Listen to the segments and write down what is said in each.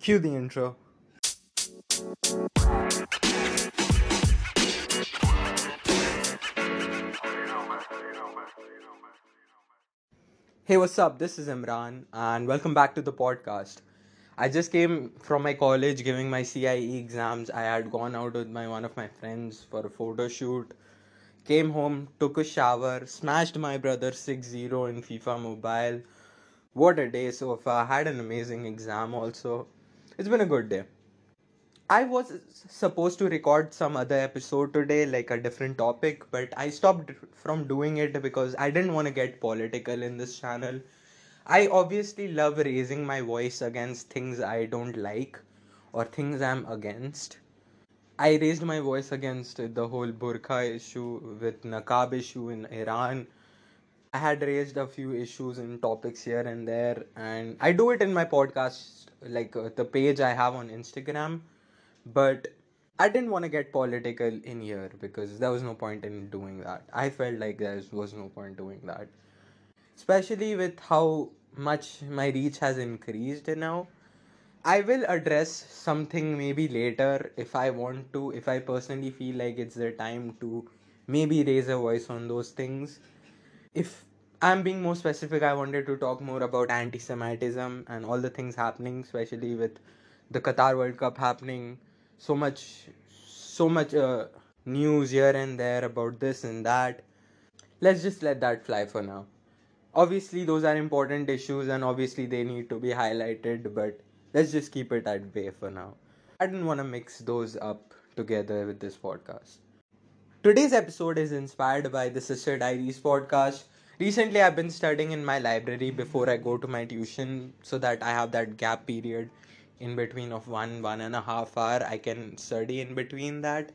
Cue the intro. Hey, what's up? This is Imran, and welcome back to the podcast. I just came from my college giving my CIE exams. I had gone out with my one of my friends for a photo shoot. Came home, took a shower, smashed my brother 6-0 in FIFA Mobile. What a day so far. I Had an amazing exam also. It's been a good day. I was supposed to record some other episode today, like a different topic, but I stopped from doing it because I didn't want to get political in this channel. I obviously love raising my voice against things I don't like or things I'm against. I raised my voice against the whole burqa issue with Naqab issue in Iran. I had raised a few issues and topics here and there, and I do it in my podcast, like uh, the page I have on Instagram but I didn't want to get political in here because there was no point in doing that. I felt like there was no point doing that, especially with how much my reach has increased now. I will address something maybe later if I want to, if I personally feel like it's the time to maybe raise a voice on those things. If I'm being more specific, I wanted to talk more about anti Semitism and all the things happening, especially with the Qatar World Cup happening. So much so much uh, news here and there about this and that. Let's just let that fly for now. Obviously those are important issues and obviously they need to be highlighted but let's just keep it at bay for now. I didn't want to mix those up together with this podcast. Today's episode is inspired by the sister diaries podcast recently i've been studying in my library before i go to my tuition so that i have that gap period in between of one one and a half hour. I can study in between that.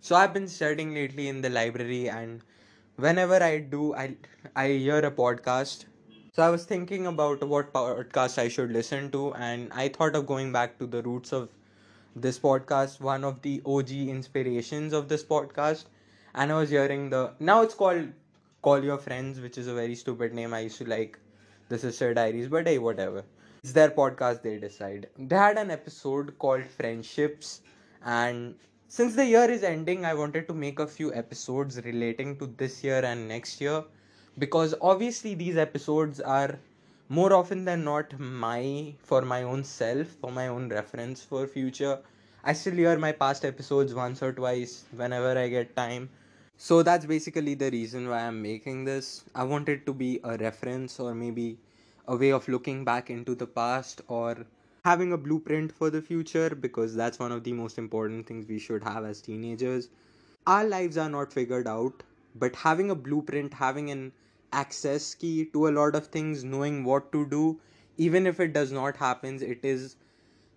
So i've been studying lately in the library and whenever i do i i hear a podcast. So i was thinking about what podcast i should listen to and i thought of going back to the roots of this podcast one of the og inspirations of this podcast. And i was hearing the now it's called call your friends which is a very stupid name. I used to like the sister diaries but hey whatever. It's their podcast they decide. They had an episode called friendships and since the year is ending i wanted to make a few episodes relating to this year and next year because obviously these episodes are more often than not my for my own self for my own reference for future. I still hear my past episodes once or twice whenever i get time so that's basically the reason why i'm making this i want it to be a reference or maybe a way of looking back into the past or having a blueprint for the future because that's one of the most important things we should have as teenagers. Our lives are not figured out, but having a blueprint, having an access key to a lot of things, knowing what to do, even if it does not happen, it is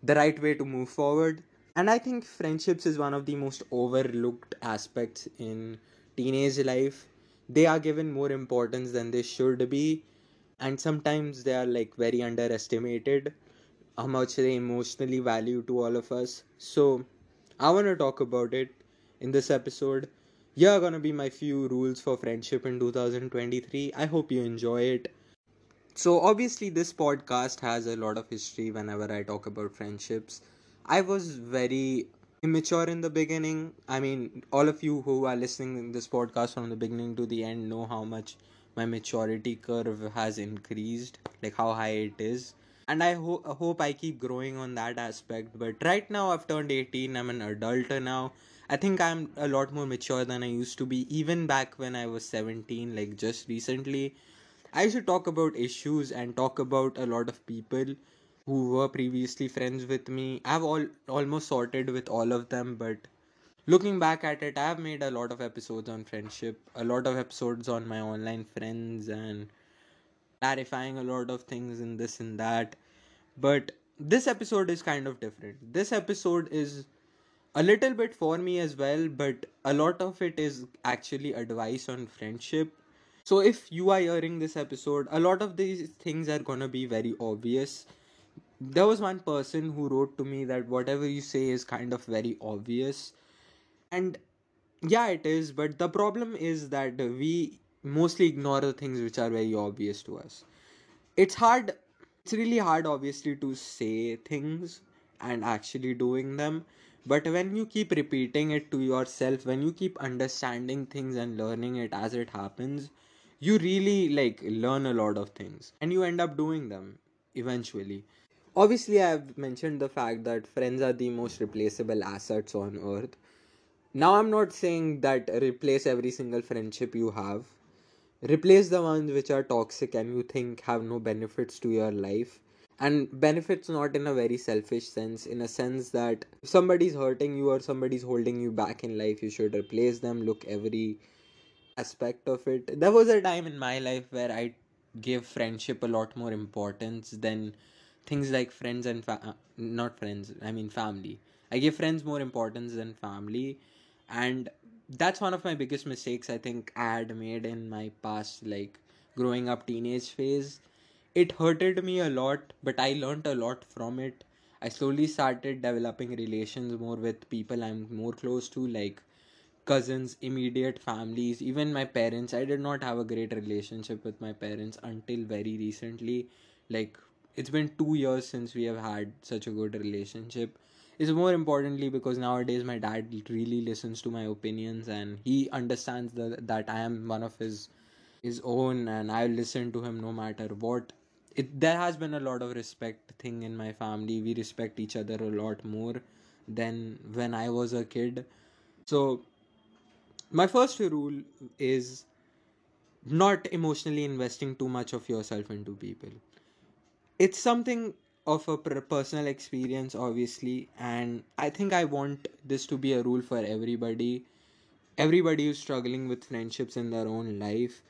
the right way to move forward. And I think friendships is one of the most overlooked aspects in teenage life. They are given more importance than they should be. And sometimes they are like very underestimated how much they emotionally value to all of us. So i want to talk about it in this episode. Here are gonna be my few rules for friendship in 2023 i hope you enjoy it. So obviously this podcast has a lot of history whenever i talk about friendships. I was very immature in the beginning. I mean all of you who are listening in this podcast from the beginning to the end know how much my maturity curve has increased like how high it is. And i ho- hope i keep growing on that aspect. But right now i've turned 18 i'm an adult now. I think i'm a lot more mature than i used to be even back when i was 17 like just recently. I used to talk about issues and talk about a lot of people who were previously friends with me. I've all almost sorted with all of them but looking back at it i've made a lot of episodes on friendship a lot of episodes on my online friends and clarifying a lot of things and this and that. But this episode is kind of different. This episode is a little bit for me as well but a lot of it is actually advice on friendship. So if you are hearing this episode a lot of these things are to be very obvious there was one person who wrote to me that whatever you say is kind of very obvious. And yeah, it is, but the problem is that we mostly ignore the things which are very obvious to us. It's hard, it's really hard, obviously, to say things and actually doing them. But when you keep repeating it to yourself when you keep understanding things and learning it as it happens you really like learn a lot of things. And you end up doing them eventually obviously i've mentioned the fact that friends are the most replaceable assets on earth. Now i'm not saying that replace every single friendship you have. Replace the ones which are toxic and you think have no benefits to your life. And benefits not in a very selfish sense in a sense that if somebody's hurting you or somebody's holding you back in life you should replace them look every aspect of it. There was a time in my life where i gave friendship a lot more importance than things like friends and fa- uh, not friends i mean family. I give friends more importance than family. And that's one of my biggest mistakes i think i had made in my past like growing up teenage phase. It hurted me a lot but i learned a lot from it. I slowly started developing relations more with people i'm more close to like cousins immediate families even my parents. I did not have a great relationship with my parents until very recently like it's been 2 years since we have had such a good relationship. It's more importantly because nowadays my dad really listens to my opinions and he understands that, that i am one of his his own and i listen to him no matter what. It there has been a lot of respect thing in my family. We respect each other a lot more than when i was a kid. So my first rule is not emotionally investing too much of yourself into people it's something of a personal experience obviously and i think i want this to be a rule for everybody. Everybody who's struggling with friendships in their own life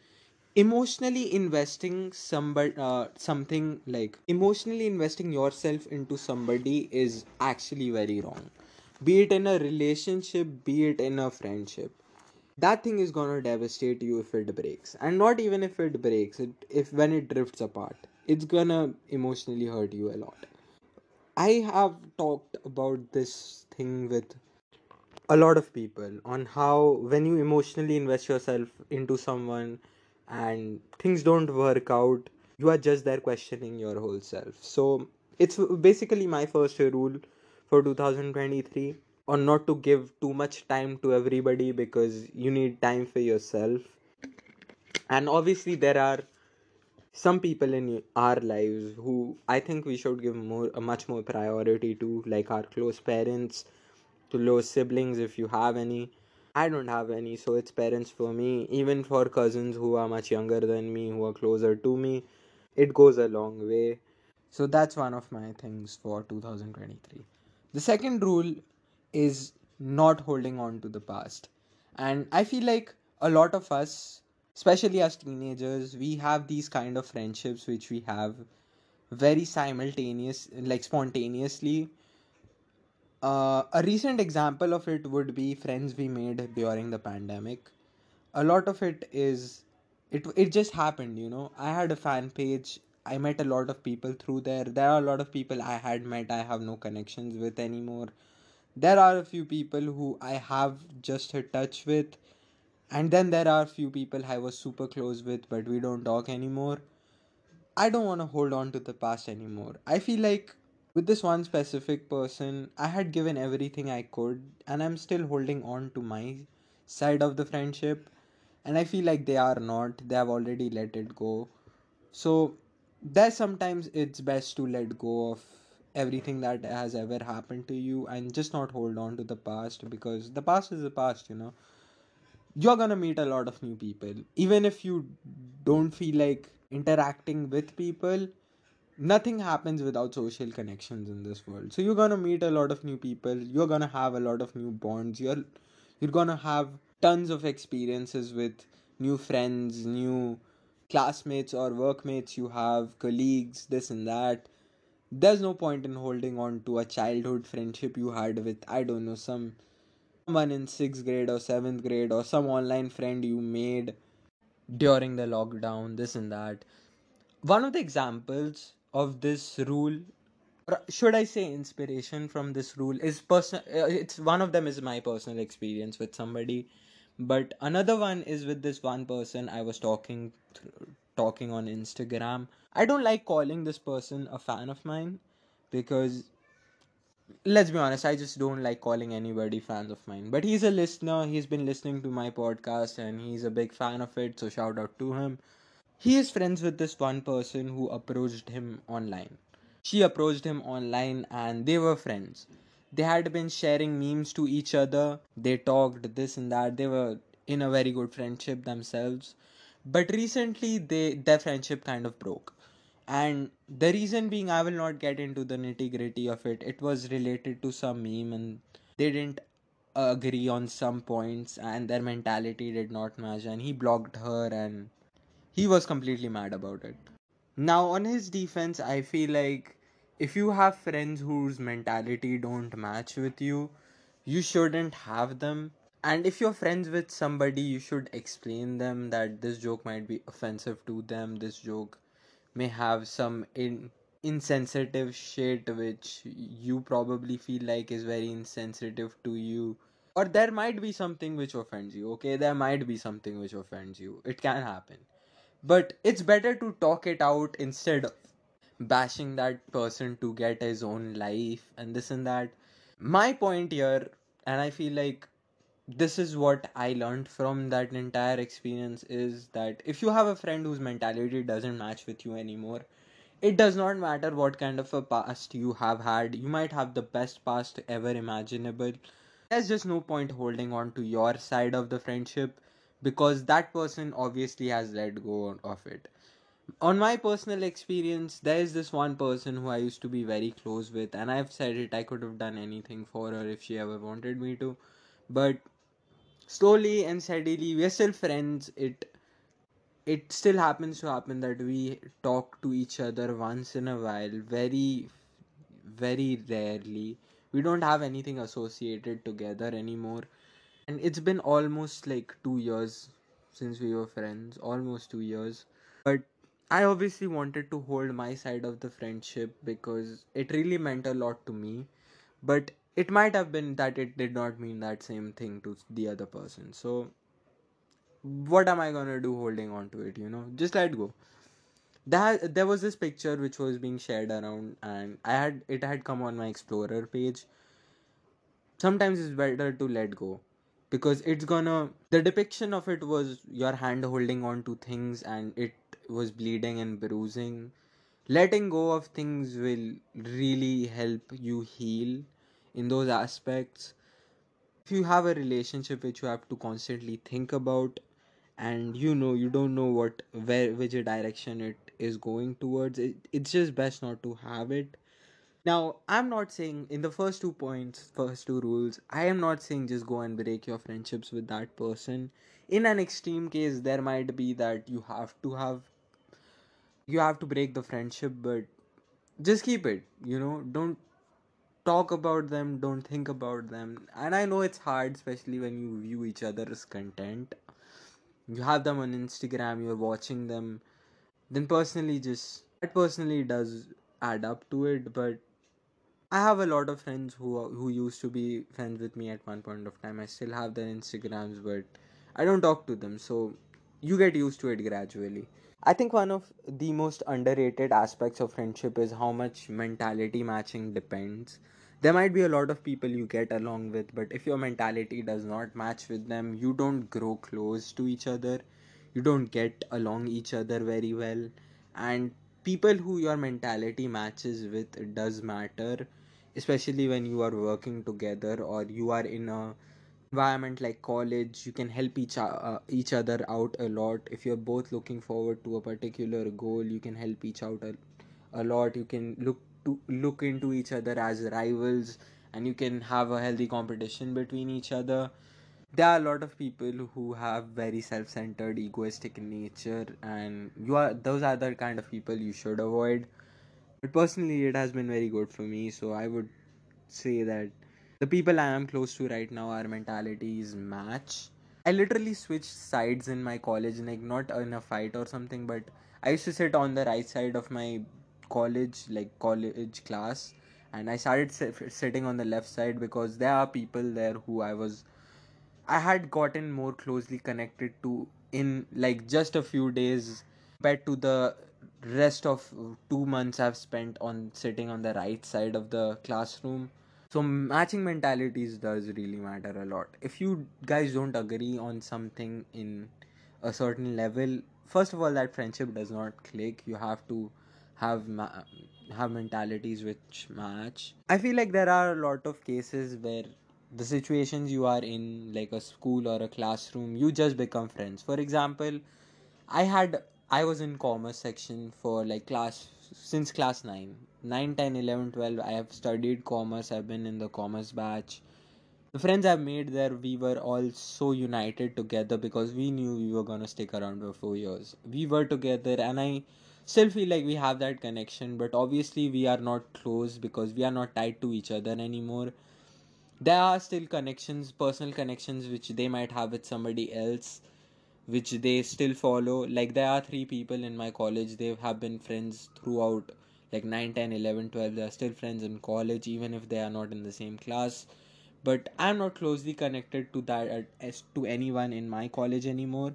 emotionally investing somebody uh, something like emotionally investing yourself into somebody is actually very wrong. Be it in a relationship be it in a friendship. That thing is gonna devastate you if it breaks. And not even if it breaks it if when it drifts apart it's gonna emotionally hurt you a lot. I have talked about this thing with a lot of people on how when you emotionally invest yourself into someone and things don't work out you are just there questioning your whole self. So it's basically my first rule for 2023 on not to give too much time to everybody because you need time for yourself. And obviously there are some people in our lives who i think we should give more a much more priority to like our close parents to close siblings if you have any. I don't have any so it's parents for me. Even for cousins who are much younger than me who are closer to me it goes a long way. So that's one of my things for 2023 the second rule is not holding on to the past. And i feel like a lot of us especially as teenagers we have these kind of friendships which we have very simultaneous like spontaneously. Uh, a recent example of it would be friends we made during the pandemic. A lot of it is it it just happened you know. I had a fan page. I met a lot of people through there. There are a lot of people i had met i have no connections with anymore. There are a few people who i have just a touch with and then there are few people i was super close with but we don't talk anymore. I don't want to hold on to the past anymore. I feel like with this one specific person i had given everything i could and i'm still holding on to my side of the friendship. And i feel like they are not. They have already let it go. So there's sometimes it's best to let go of everything that has ever happened to you and just not hold on to the past because the past is the past you know you're gonna meet a lot of new people. Even if you don't feel like interacting with people nothing happens without social connections in this world. So you're gonna meet a lot of new people. You're gonna have a lot of new bonds. You're you're gonna have tons of experiences with new friends new classmates or workmates you have colleagues this and that. There's no point in holding on to a childhood friendship you had with i don't know some someone in 6th grade or 7th grade or some online friend you made during the lockdown this and that. One of the examples of this rule or should i say inspiration from this rule is personal uh, it's one of them is my personal experience with somebody but another one is with this one person i was talking talking on instagram. I don't like calling this person a fan of mine because let's be honest, I just don't like calling anybody fans of mine. But he's a listener. He's been listening to my podcast and he's a big fan of it. So shout out to him. He is friends with this one person who approached him online. She approached him online and they were friends. They had been sharing memes to each other. They talked this and that. They were in a very good friendship themselves. But recently they their friendship kind of broke and the reason being i will not get into the nitty gritty of it. It was related to some meme and they didn't agree on some points and their mentality did not match. And he blocked her and he was completely mad about it. Now on his defense i feel like if you have friends whose mentality don't match with you you shouldn't have them. And if you're friends with somebody you should explain them that this joke might be offensive to them this joke may have some in insensitive shit which you probably feel like is very insensitive to you. Or there might be something which offends you okay? There might be something which offends you. It can happen. But it's better to talk it out instead of bashing that person to get his own life and this and that. My point here and i feel like this is what i learned from that entire experience is that if you have a friend whose mentality doesn't match with you anymore it does not matter what kind of a past you have had. You might have the best past ever imaginable. There's just no point holding on to your side of the friendship because that person obviously has let go of it. On my personal experience there is this one person who i used to be very close with and i've said it i could have done anything for her if she ever wanted me to. But slowly and steadily we're still friends. It it still happens to happen that we talk to each other once in a while very very rarely. We don't have anything associated together anymore. And it's been almost like 2 years since we were friends almost 2 years. But i obviously wanted to hold my side of the friendship because it really meant a lot to me. But it might have been that it did not mean that same thing to the other person. So what am i gonna do holding on to it you know? Just let go. That there was this picture which was being shared around and i had it had come on my explorer page. Sometimes it's better to let go because it's gonna the depiction of it was your hand holding on to things and it was bleeding and bruising. Letting go of things will really help you heal in those aspects. If you have a relationship which you have to constantly think about and you know you don't know what where which direction it is going towards it, it's just best not to have it. Now i'm not saying in the first two points first two rules i am not saying just go and break your friendships with that person. In an extreme case there might be that you have to have you have to break the friendship but just keep it you know don't talk about them don't think about them. And i know it's hard especially when you view each other's content. You have them on instagram you're watching them. Then personally just that personally does add up to it but i have a lot of friends who are- who used to be friends with me at one point of time. I still have their instagrams but i don't talk to them so you get used to it gradually. I think one of the most underrated aspects of friendship is how much mentality matching depends. There might be a lot of people you get along with but if your mentality does not match with them you don't grow close to each other. You don't get along each other very well. And people who your mentality matches with does matter especially when you are working together or you are in a environment like college you can help each uh, each other out a lot. If you're both looking forward to a particular goal you can help each out a, a lot. You can look to look into each other as rivals and you can have a healthy competition between each other. There are a lot of people who have very self-centered egoistic nature and you are those are the kind of people you should avoid. But personally it has been very good for me so i would say that the people i am close to right now our mentalities match i literally switched sides in my college like not in a fight or something but i used to sit on the right side of my college like college class and i started sitting on the left side because there are people there who i was I had gotten more closely connected to in like just a few days compared to the rest of two months I've spent on sitting on the right side of the classroom. So matching mentalities does really matter a lot. If you guys don't agree on something in a certain level, first of all, that friendship does not click. You have to have ma- have mentalities which match. I feel like there are a lot of cases where the situations you are in, like a school or a classroom, you just become friends. For example, I had I was in commerce section for like class since class 9 9 10 11 12 I have studied commerce. I've been in the commerce batch. The friends I've made there we were all so united together because we knew we were going to stick around for 4 years. We were together and I still feel like we have that connection but obviously we are not close because we are not tied to each other anymore. There are still connections personal connections which they might have with somebody else which they still follow. Like there are three people in my college. They have been friends throughout like 9 10 11 12 they are still friends in college even if they are not in the same class. But i'm not closely connected to that uh, as to anyone in my college anymore.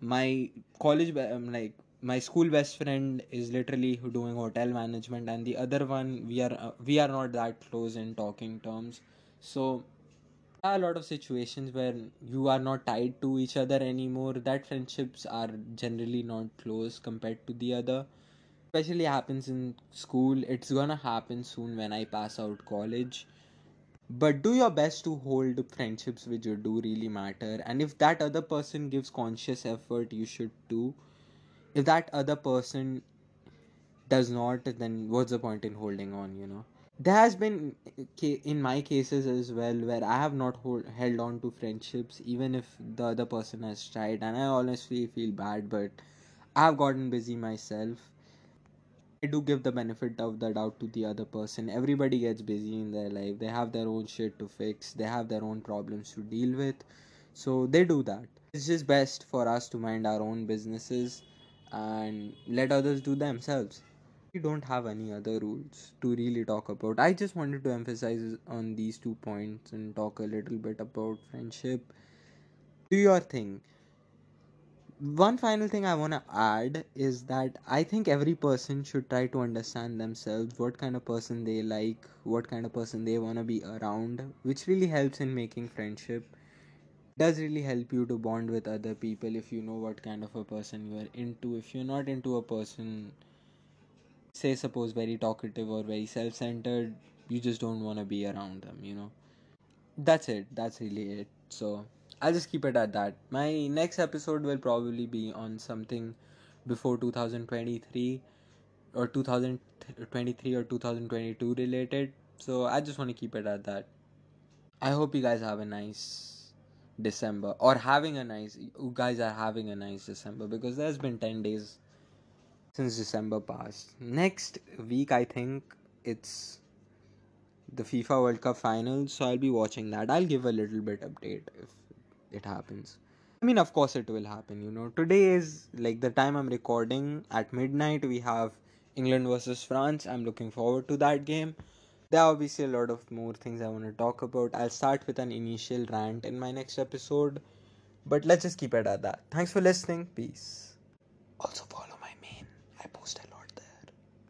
My college um, like my school best friend is literally doing hotel management and the other one we are uh, we are not that close in talking terms. So a lot of situations where you are not tied to each other anymore. That friendships are generally not close compared to the other. Especially happens in school. It's gonna happen soon when i pass out college. But do your best to hold friendships which you do really matter. And if that other person gives conscious effort you should too. If that other person does not then what's the point in holding on you know there has been in my cases as well where i have not hold, held on to friendships even if the other person has tried and i honestly feel bad but i have gotten busy myself. I do give the benefit of the doubt to the other person. Everybody gets busy in their life. They have their own shit to fix. They have their own problems to deal with. So they do that. It's just best for us to mind our own businesses and let others do themselves don't have any other rules to really talk about. I just wanted to emphasize on these two points and talk a little bit about friendship. Do your thing. One final thing I want to add is that I think every person should try to understand themselves, what kind of person they like, what kind of person they want to be around, which really helps in making friendship. Does really help you to bond with other people if you know what kind of a person you are into. If you're not into a person say suppose very talkative or very self-centered you just don't want to be around them you know? That's it. That's really it. So i'll just keep it at that. My next episode will probably be on something before 2023 or 2023 or 2022 related. So i just want to keep it at that. I hope you guys have a nice december or having a nice you guys are having a nice december because there's been 10 days since December passed. Next week, I think it's the FIFA World Cup final, so I'll be watching that. I'll give a little bit update if it happens. I mean, of course, it will happen. You know, today is like the time I'm recording at midnight. We have England versus France. I'm looking forward to that game. There are obviously a lot of more things I want to talk about. I'll start with an initial rant in my next episode, but let's just keep it at that. Thanks for listening. Peace. Also follow.